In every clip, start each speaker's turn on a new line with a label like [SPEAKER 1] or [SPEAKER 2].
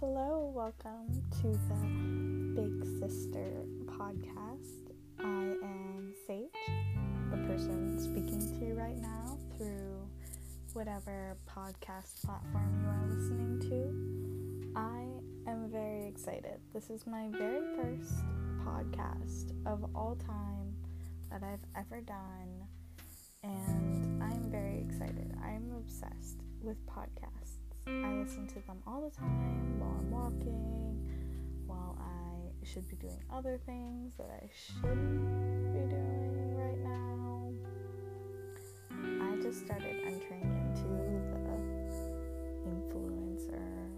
[SPEAKER 1] hello, welcome to the Big Sister podcast. I am Sage, the person speaking to you right now through whatever podcast platform you are listening to. I am very excited. This is my very first podcast of all time that I've ever done, and I'm very excited. I'm obsessed with podcasts. I listen to them all the time while I'm walking, while I should be doing other things that I shouldn't be doing right now. I just started entering into the influencer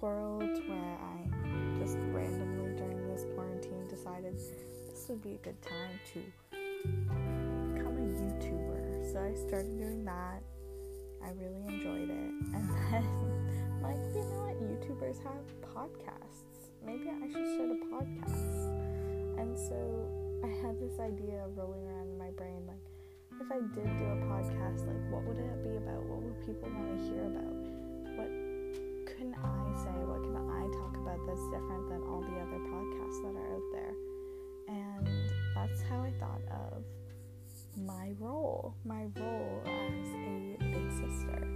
[SPEAKER 1] world where I just randomly during this quarantine decided this would be a good time to become a YouTuber. So I started doing that I really enjoyed it. And then, like, you know what? YouTubers have podcasts. Maybe I should start a podcast. And so I had this idea rolling around in my brain like, if I did do a podcast, like, what would it be about? What would people want to hear about? What can I say? What can I talk about that's different than all the other podcasts that are out there? And that's how I thought of my role, my role as a big sister,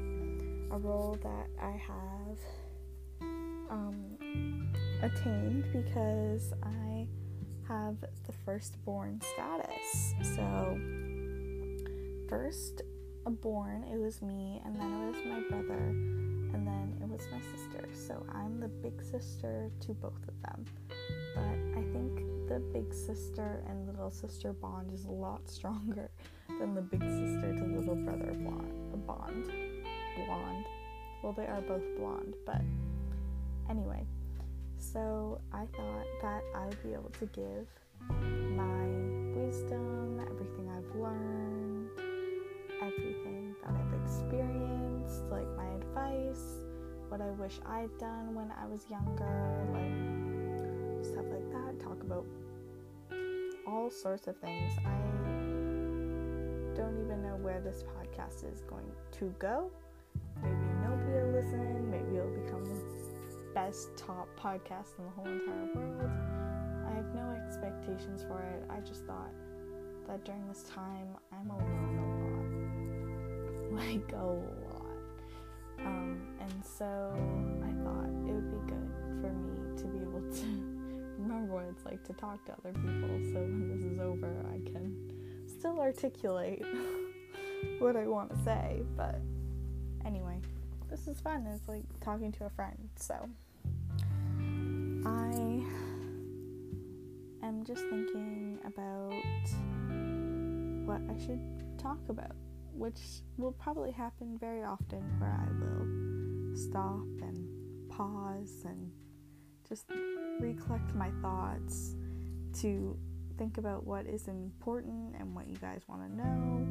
[SPEAKER 1] a role that I have um, attained because I have the firstborn status. So, first born, it was me, and then it was my brother, and then it was my sister. So, I'm the big sister to both of them. But I think the big sister and little sister bond is a lot stronger than the big sister to little brother bond. bond. Blonde. Well, they are both blonde, but anyway. So I thought that I would be able to give my wisdom, everything I've learned, everything that I've experienced, like my advice, what I wish I'd done when I was younger, like that. Talk about all sorts of things. I don't even know where this podcast is going to go. Maybe nobody will listen. Maybe it'll become the best top podcast in the whole entire world. I have no expectations for it. I just thought that during this time, I'm alone a lot. Like a lot. Um, and so I thought it would be good for me to be able to remember what it's like to talk to other people so when this is over I can still articulate what I want to say but anyway this is fun it's like talking to a friend so. I am just thinking about what I should talk about which will probably happen very often where I will stop and pause and just recollect my thoughts to think about what is important and what you guys want to know.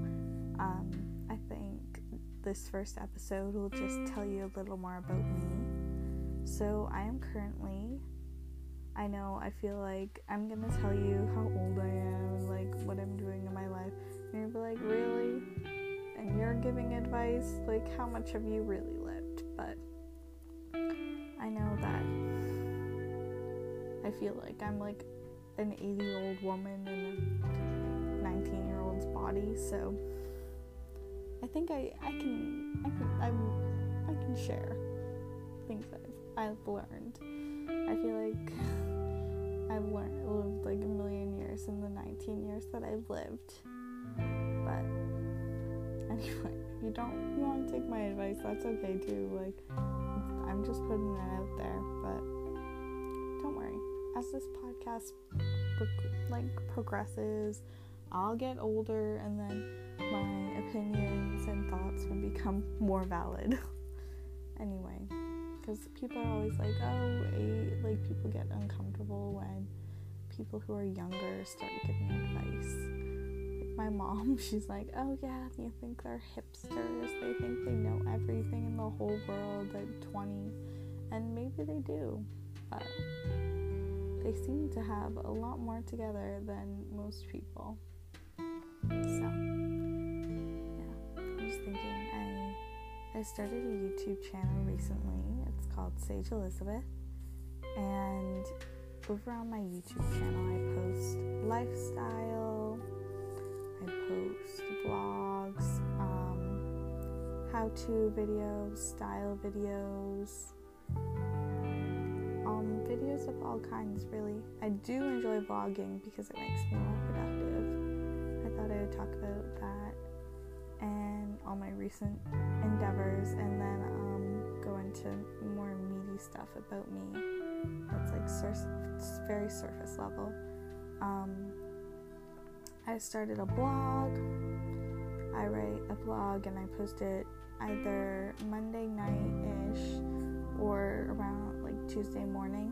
[SPEAKER 1] Um, I think this first episode will just tell you a little more about me. So, I am currently, I know I feel like I'm gonna tell you how old I am like what I'm doing in my life. And you'll be like, really? And you're giving advice? Like, how much have you really lived? But I know that I feel like I'm like an 80 year old woman in a 19 year old's body, so I think I, I can I can I'm, I can share things I've I've learned. I feel like I've learned lived like a million years in the 19 years that I've lived. But anyway, if you don't want to take my advice, that's okay too. Like I'm just putting it out there, but as this podcast like progresses, I'll get older and then my opinions and thoughts will become more valid. anyway, because people are always like, oh, like people get uncomfortable when people who are younger start giving advice. Like my mom, she's like, oh yeah, you think they're hipsters? They think they know everything in the whole world at 20, and maybe they do, but they seem to have a lot more together than most people. So, yeah, I'm just thinking. I I started a YouTube channel recently. It's called Sage Elizabeth, And over on my YouTube channel, I post lifestyle, I post vlogs, um, how to videos, style videos, of all kinds, really. I do enjoy vlogging because it makes me more productive. I thought I would talk about that and all my recent endeavors, and then um, go into more meaty stuff about me. That's like sur- very surface level. Um, I started a blog. I write a blog and I post it either Monday night ish or around like Tuesday morning.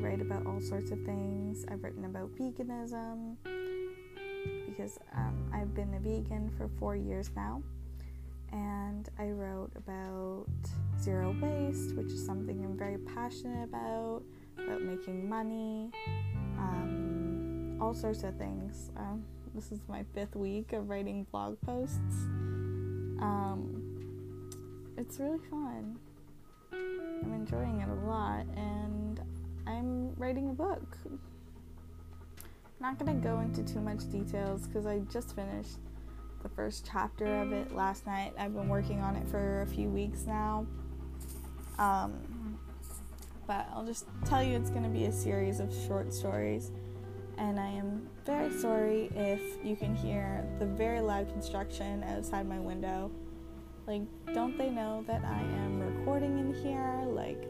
[SPEAKER 1] Write about all sorts of things. I've written about veganism because um, I've been a vegan for four years now. And I wrote about zero waste, which is something I'm very passionate about, about making money, um, all sorts of things. Um, this is my fifth week of writing blog posts. Um, it's really fun. I'm enjoying it a lot, and I'm writing a book. Not gonna go into too much details because I just finished the first chapter of it last night. I've been working on it for a few weeks now. Um, but I'll just tell you it's gonna be a series of short stories. And I am very sorry if you can hear the very loud construction outside my window. Like, don't they know that I am recording in here? Like,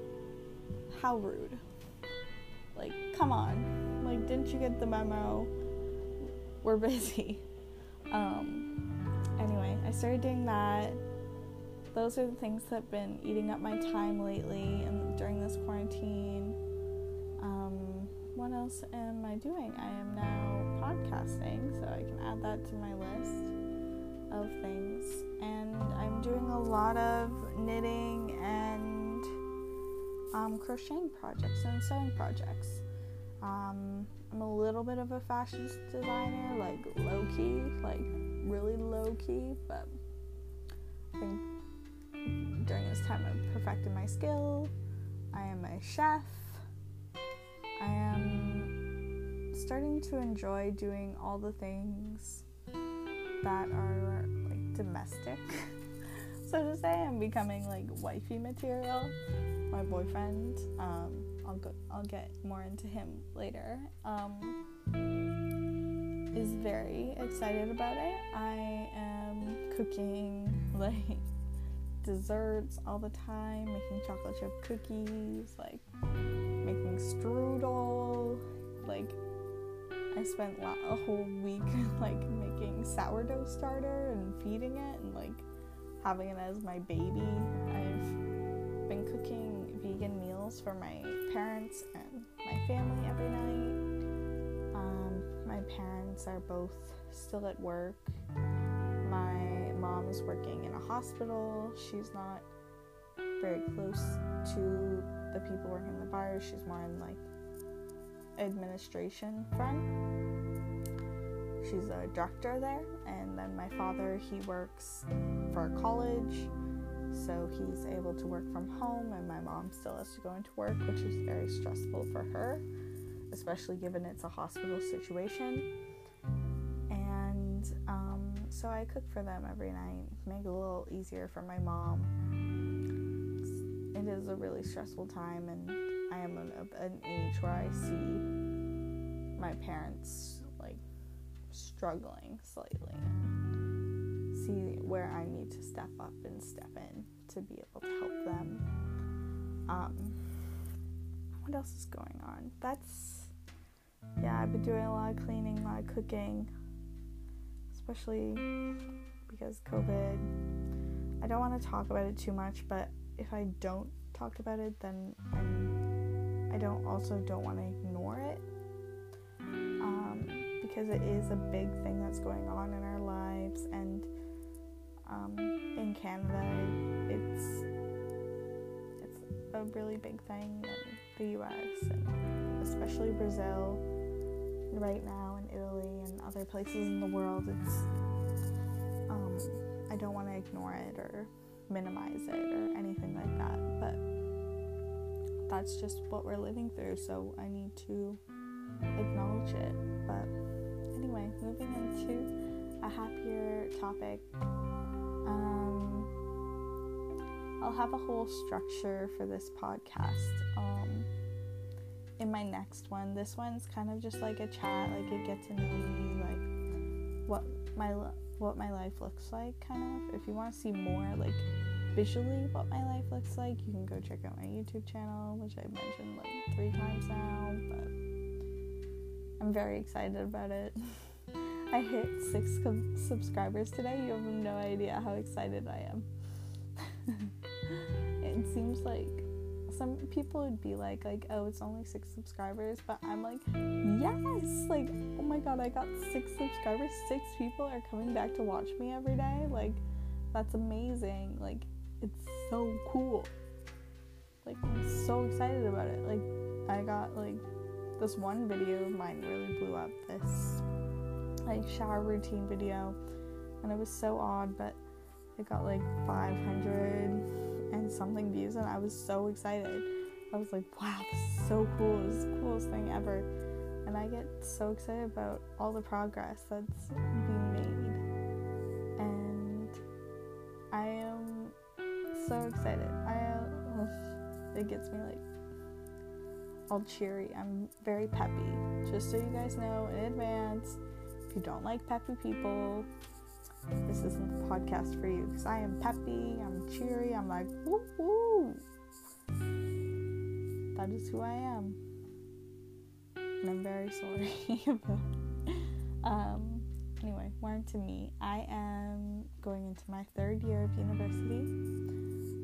[SPEAKER 1] how rude. Like, come on. Like, didn't you get the memo? We're busy. Um, anyway, I started doing that. Those are the things that have been eating up my time lately and during this quarantine. Um, what else am I doing? I am now podcasting, so I can add that to my list of things. And I'm doing a lot of knitting and um, crocheting projects and sewing projects. Um, I'm a little bit of a fashion designer, like low key, like really low key, but I think during this time I've perfected my skill. I am a chef. I am starting to enjoy doing all the things that are like domestic. so to say, I'm becoming like wifey material. My boyfriend, um, I'll go, I'll get more into him later. Um, is very excited about it. I am cooking like desserts all the time, making chocolate chip cookies, like making strudel, like I spent a whole week like making sourdough starter and feeding it and like having it as my baby. I've been cooking vegan meals for my parents and my family every night. Um, my parents are both still at work. My mom is working in a hospital. She's not very close to the people working in the bars. She's more in like administration front. She's a doctor there, and then my father he works for college, so he's able to work from home, and my mom still has to go into work, which is very stressful for her, especially given it's a hospital situation. And um, so I cook for them every night, to make it a little easier for my mom. It is a really stressful time, and I am at an age where I see my parents like struggling slightly see where I need to step up and step in to be able to help them. Um, what else is going on? That's yeah, I've been doing a lot of cleaning, a lot of cooking, especially because COVID. I don't want to talk about it too much, but if I don't talk about it, then I'm, I don't also don't want to ignore it um, because it is a big thing that's going on in our lives, and um, in Canada, it's it's a really big thing in the U.S. and especially Brazil right now, and Italy and other places in the world. It's um, I don't want to ignore it or minimize it or anything like that, but that's just what we're living through, so I need to acknowledge it. But anyway, moving into a happier topic. Um, I'll have a whole structure for this podcast. Um, in my next one, this one's kind of just like a chat, like a get to know me, like what my what my life looks like, kind of. If you want to see more, like visually what my life looks like, you can go check out my YouTube channel, which I've mentioned like three times now, but I'm very excited about it. I hit six com- subscribers today. You have no idea how excited I am. it seems like some people would be like like oh it's only six subscribers but i'm like yes! Like oh my god i got six subscribers. Six people are coming back to watch me every day? Like that's amazing. Like it's so cool. Like i'm so excited about it. Like i got like this one video of mine really blew up this like shower routine video and it was so odd but it got like 500 and something views and I was so excited. I was like, wow, this is so cool. This is the coolest thing ever. And I get so excited about all the progress that's being made. And I am so excited. I uh, it gets me like all cheery. I'm very peppy. Just so you guys know in advance, if you don't like peppy people, this isn't the podcast for you because I am peppy, I'm cheery, I'm like, woo woo. That is who I am. And I'm very sorry about um anyway, more into me. I am going into my third year of university.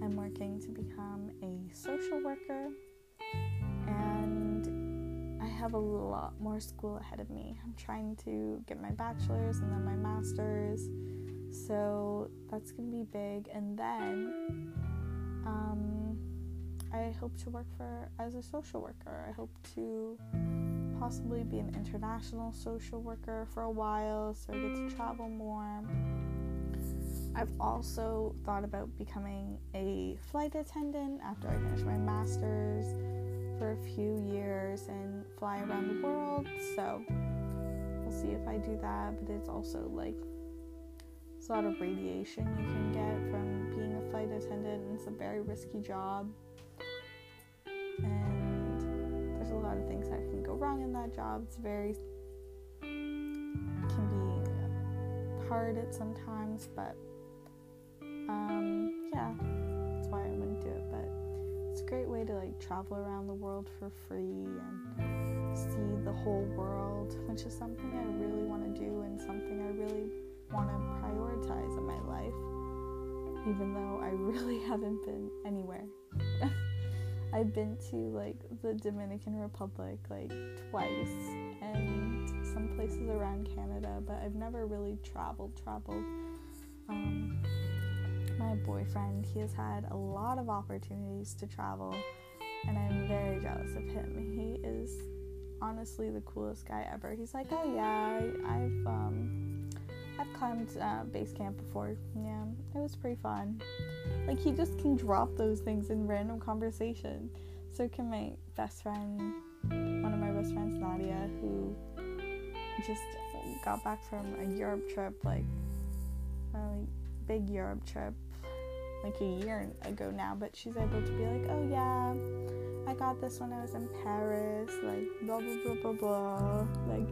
[SPEAKER 1] I'm working to become a social worker have a lot more school ahead of me. I'm trying to get my bachelor's and then my master's so that's gonna be big. And then um, I hope to work for as a social worker. I hope to possibly be an international social worker for a while so I get to travel more. I've also thought about becoming a flight attendant after I finish my master's for a few years and fly around the world. So we'll see if I do that, but it's also like there's a lot of radiation you can get from being a flight attendant, and it's a very risky job. And there's a lot of things that can go wrong in that job. It's very can be hard at sometimes, but um, yeah, that's why I wouldn't do it. Great way to like travel around the world for free and see the whole world, which is something I really want to do and something I really want to prioritize in my life, even though I really haven't been anywhere. I've been to like the Dominican Republic like twice and some places around Canada, but I've never really traveled, traveled. Um, my boyfriend, he has had a lot of opportunities to travel, and I'm very jealous of him. He is honestly the coolest guy ever. He's like, oh yeah, I, have um, I've climbed uh, base camp before. Yeah, it was pretty fun. Like he just can drop those things in random conversation. So can my best friend, one of my best friends, Nadia, who just got back from a Europe trip, like a big Europe trip, like a year ago now. But she's able to be like, oh yeah, I got this when I was in Paris, like blah blah blah blah blah, like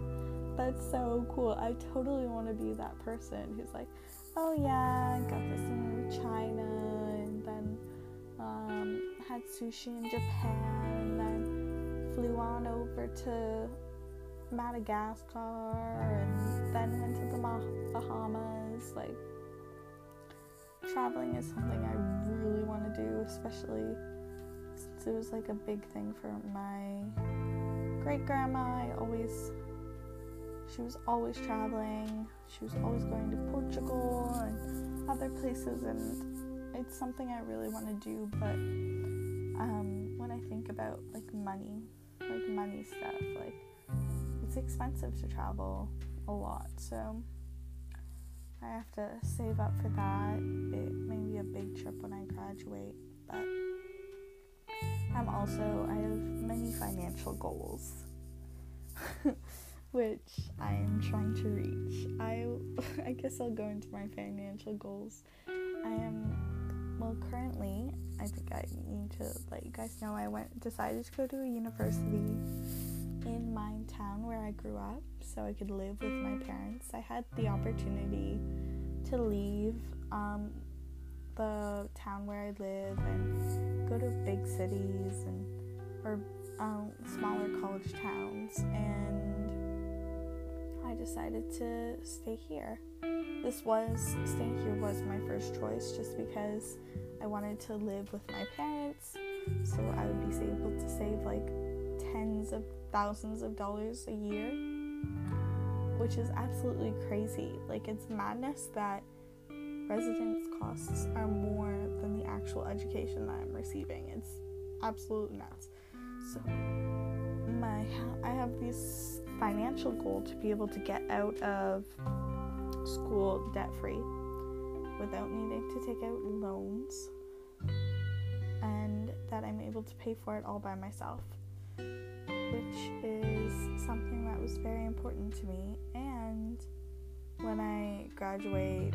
[SPEAKER 1] that's so cool. I totally want to be that person who's like, oh yeah, I got this in China and then um, had sushi in Japan and then flew on over to Madagascar and then went to the Bahamas. Like, traveling is something I really want to do, especially since it was like a big thing for my great grandma. I always she was always traveling. She was always going to Portugal and other places, and it's something I really want to do. But um, when I think about like money, like money stuff, like it's expensive to travel a lot. So I have to save up for that. It may be a big trip when I graduate, but I'm also, I have many financial goals, which I am trying to reach. I, I guess I'll go into my financial goals. I am, well, currently, I think I need to let you guys know I went, decided to go to a university in my town where I grew up so I could live with my parents. I had the opportunity to leave um, the town where I live and go to big cities and or um, smaller college towns, and I decided to stay here. This was staying here was my first choice, just because I wanted to live with my parents, so I would be able to save like tens of thousands of dollars a year, which is absolutely crazy. Like it's madness that residence costs are more than the actual education that I'm receiving. It's absolute nuts. So my I have this financial goal to be able to get out of school debt free without needing to take out loans and that I'm able to pay for it all by myself which is something that was very important to me and when I graduate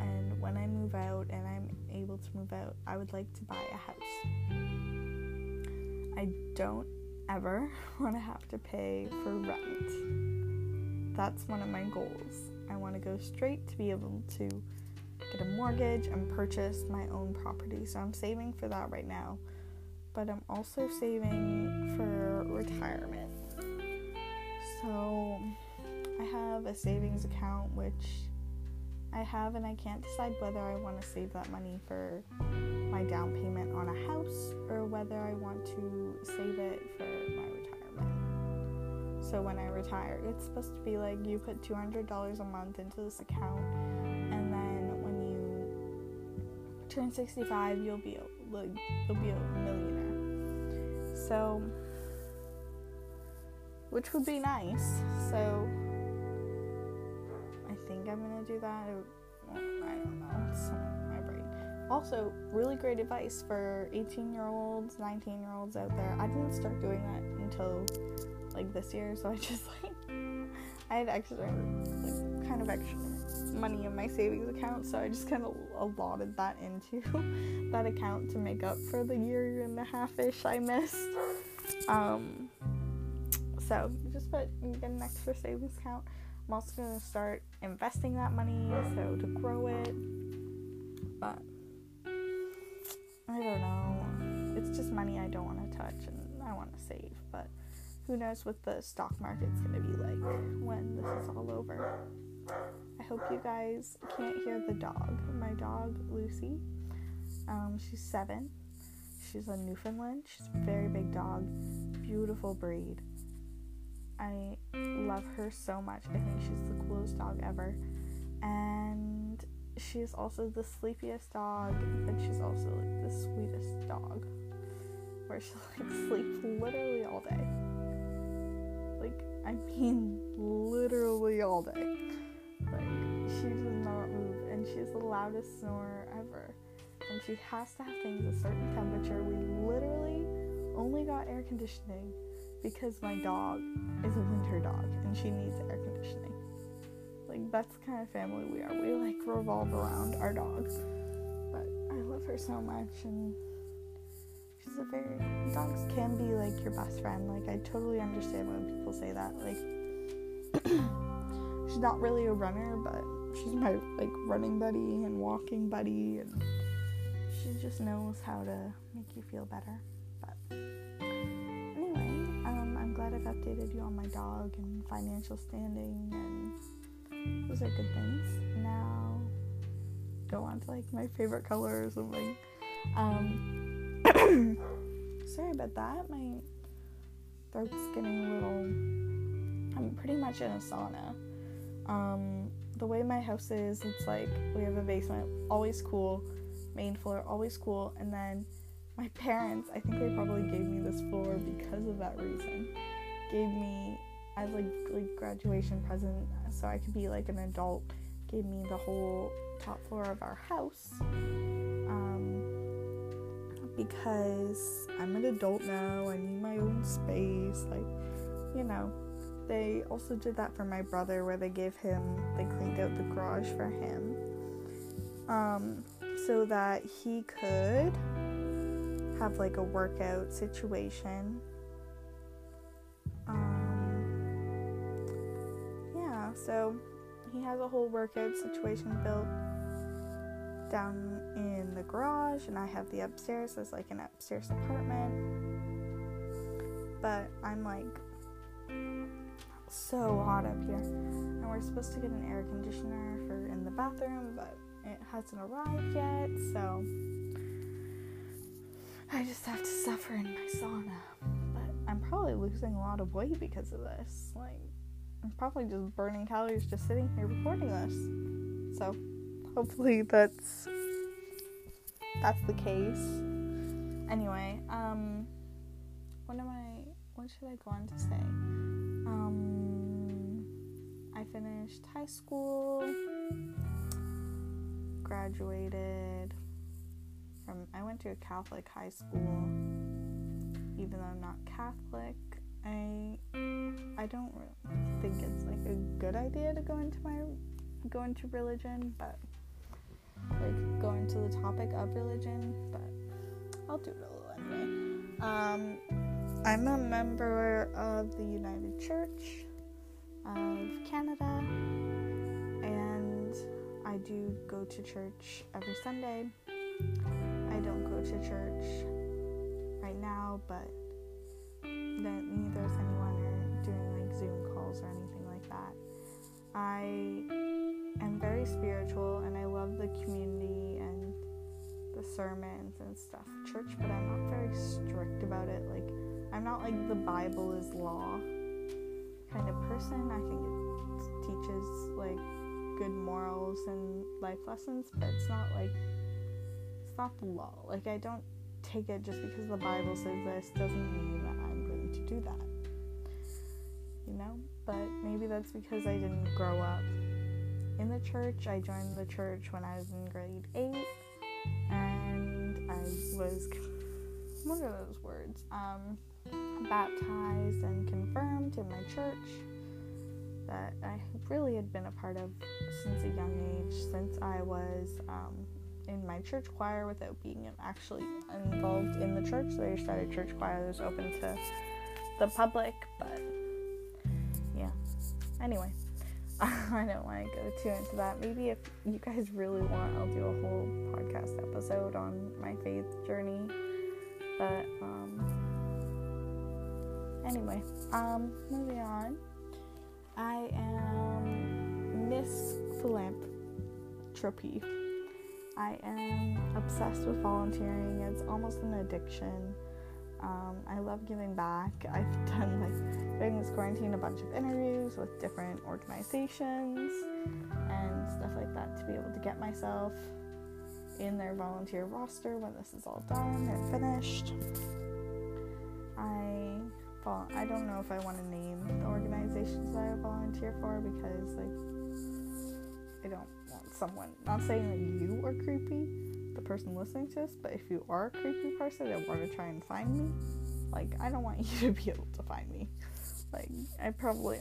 [SPEAKER 1] and when I move out and I'm able to move out, I would like to buy a house. I don't ever want to have to pay for rent. That's one of my goals. I want to go straight to be able to get a mortgage and purchase my own property. So I'm saving for that right now. But I'm also saving for retirement. So I have a savings account which I have, and I can't decide whether I want to save that money for my down payment on a house or whether I want to save it for my retirement. So when I retire, it's supposed to be like you put $200 a month into this account, and then when you turn 65, you'll be a, like, you'll be a millionaire. So, which would be nice. So I think I'm gonna do that. I don't know. It's my brain. Also, really great advice for 18 year olds, 19 year olds out there. I didn't start doing that until like this year, so I just like I had extra, of extra money in my savings account, so I just kind of allotted that into that account to make up for the year and a half ish I missed. Um, so just put an extra savings account. I'm also gonna start investing that money so to grow it. But I don't know. It's just money I don't want to touch and I want to save. But who knows what the stock market's gonna be like when this is all over. I hope you guys can't hear the dog. My dog Lucy. Um, she's seven. She's a Newfoundland. She's a very big dog. Beautiful breed. I love her so much. I think she's the coolest dog ever. And she's also the sleepiest dog, but she's also like the sweetest dog. Where she'll like sleeps literally all day. Like I mean literally all day. She does not move and she's the loudest snorer ever. And she has to have things a certain temperature. We literally only got air conditioning because my dog is a winter dog and she needs air conditioning. Like that's the kind of family we are. We like revolve around our dogs. But I love her so much and she's a very dogs can be like your best friend. Like I totally understand when people say that. Like she's not really a runner, but she's my like running buddy and walking buddy and she just knows how to make you feel better. But anyway, um, I'm glad I've updated you on my dog and financial standing, and those are good things. Now, go on to like my favorite color or something. Um, sorry about that. My throat's getting a little. I'm pretty much in a sauna. Um, the way my house is, it's like we have a basement, always cool, main floor, always cool, and then my parents, I think they probably gave me this floor because of that reason gave me as like like graduation present so I could be like an adult gave me the whole top floor of our house um, because I'm an adult now. I need my own space. Like, you know, they also did that for my brother where they gave him, they cleaned out the garage for him um, so that he could have like a workout situation. Um, yeah, so he has a whole workout situation built down in the garage, and I have the upstairs as like an upstairs apartment. But I'm like so hot up here, and we're supposed to get an air conditioner for in the bathroom, but it hasn't arrived yet, so I just have to suffer in my sauna. But I'm probably losing a lot of weight because of this. Like, I'm probably just burning calories just sitting here recording this. So, hopefully that's that's the case. Anyway, um what am I what should I go on to say? Finished high school, graduated from I went to a Catholic high school. Even though I'm not Catholic, I I don't really think it's like a good idea to go into my go into religion, but like go into the topic of religion, but I'll do it a little anyway. Um, I'm a member of the United Church of Canada, and I do go to church every Sunday. I don't go to church right now, but that neither is anyone or doing like Zoom calls or anything like that. I am very spiritual and I love the community and the sermons and stuff church, but I'm not very strict about it. Like I'm not like the Bible is law kind of person. I think it teaches like good morals and life lessons, but it's not like it's not the law. Like I don't take it just because the Bible says this doesn't mean that I'm going to do that. You know? But maybe that's because I didn't grow up in the church. I joined the church when I was in grade 8 and I was what are those words? Um baptized and confirmed in my church that I really had been a part of since a young age, since I was um, in my church choir without being actually involved in the church. They started church choir that was open to the public, but yeah. Anyway, I don't want to go too into that. Maybe if you guys really want, I'll do a whole podcast episode on my faith journey. But um, anyway, um, moving on. I am Miss Philanthropy. I am obsessed with volunteering. It's almost an addiction. Um, I love giving back. I've done like during this quarantine a bunch of interviews with different organizations and stuff like that to be able to get myself in their volunteer roster when this is all done and finished. I well, I don't know if I want to name the organizations that I volunteer for because like I don't want someone not saying that you are creepy, the person listening to this, but if you are a creepy person and want to try and find me, like I don't want you to be able to find me. Like I probably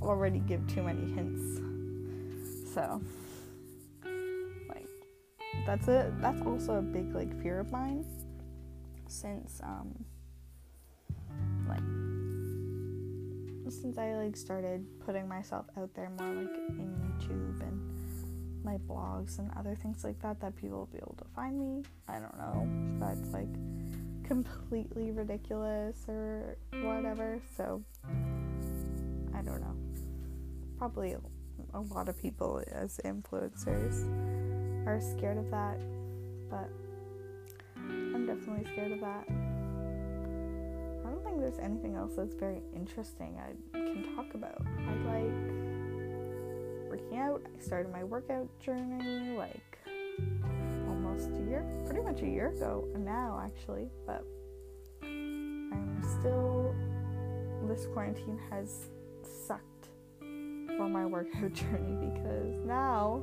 [SPEAKER 1] already give too many hints. So like that's it. that's also a big like fear of mine since um like since I like started putting myself out there more like in YouTube and my blogs and other things like that that people will be able to find me. I don't know if that's like completely ridiculous or whatever. So I don't know. Probably a lot of people as influencers are scared of that, but I'm definitely scared of that think there's anything else that's very interesting I can talk about. I like working out. I started my workout journey like almost a year, pretty much a year ago now, actually. But I'm still, this quarantine has sucked for my workout journey because now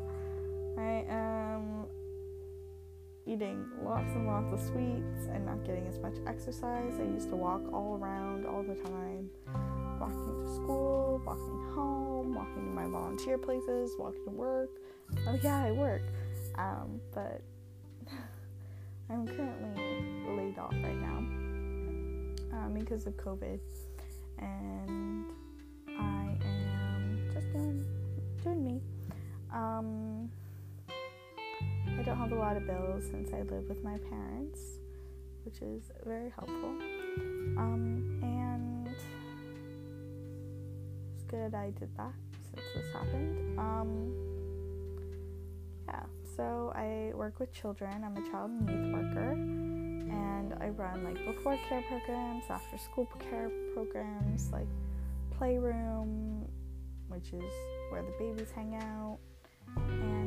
[SPEAKER 1] I am eating lots and lots of sweets and not getting as much exercise. I used to walk all around all the time, walking to school, walking home, walking to my volunteer places, walking to work. Oh, yeah, I work. Um, but I'm currently laid off right now um, because of COVID, and I am just doing doing me. Um, I don't have a lot of bills since I live with my parents, which is very helpful. Um, and it's good I did that since this happened. Um, yeah, so I work with children. I'm a child and youth worker, and I run like before care programs, after school care programs, like playroom, which is where the babies hang out, and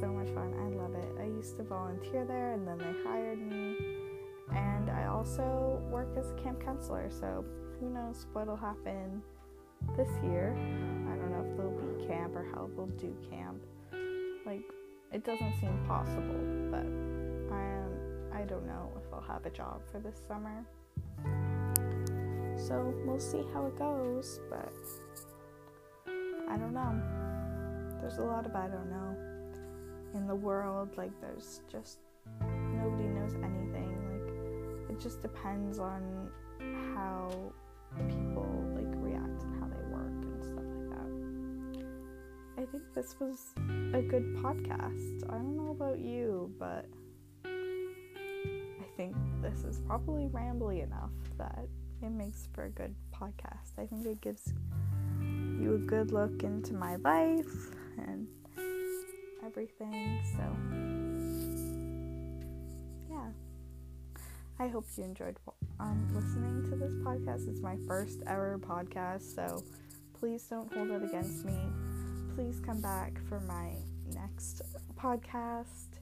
[SPEAKER 1] so much fun. I love it. I used to volunteer there, and then they hired me, and I also work as a camp counselor. So who knows what'll happen this year? I don't know if there'll be camp or how they'll do camp. Like it doesn't seem possible, but I am I don't know if I'll have a job for this summer. So we'll see how it goes, but I don't know. There's a lot of I don't know in the world. Like there's just nobody knows anything. Like it just depends on how people like react and how they work and stuff like that. I think this was a good podcast. I don't know about you, but I think this is probably rambly enough that it makes for a good podcast. I think it gives you a good look into my life and everything. So, yeah. I hope you enjoyed um, listening to this podcast. It's my first ever podcast, so please don't hold it against me. Please come back for my next podcast,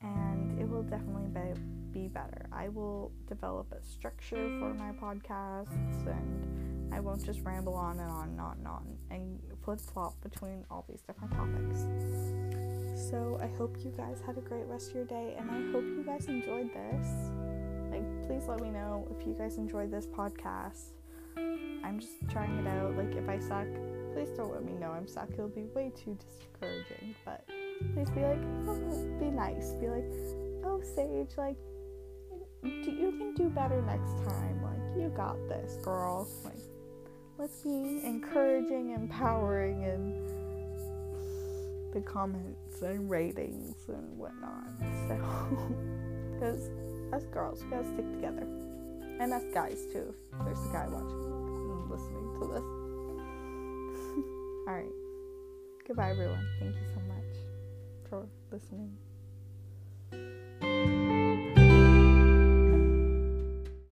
[SPEAKER 1] and it will definitely be be better. I will develop a structure for my podcasts and I won't just ramble on and on and on and on and flip flop between all these different topics. So I hope you guys had a great rest of your day and I hope you guys enjoyed this. Like, please let me know if you guys enjoyed this podcast. I'm just trying it out. Like, if I suck, please don't let me know I'm suck. It'll be way too discouraging. But please be like, oh, be nice. Be like, oh, Sage, like, you can do better next time. Like, you got this, girl. Like, let's be encouraging, empowering in the comments and ratings and whatnot. So, because us girls, we gotta stick together. And us guys, too. If there's a guy watching and listening to this. Alright. Goodbye, everyone. Thank you so much for listening.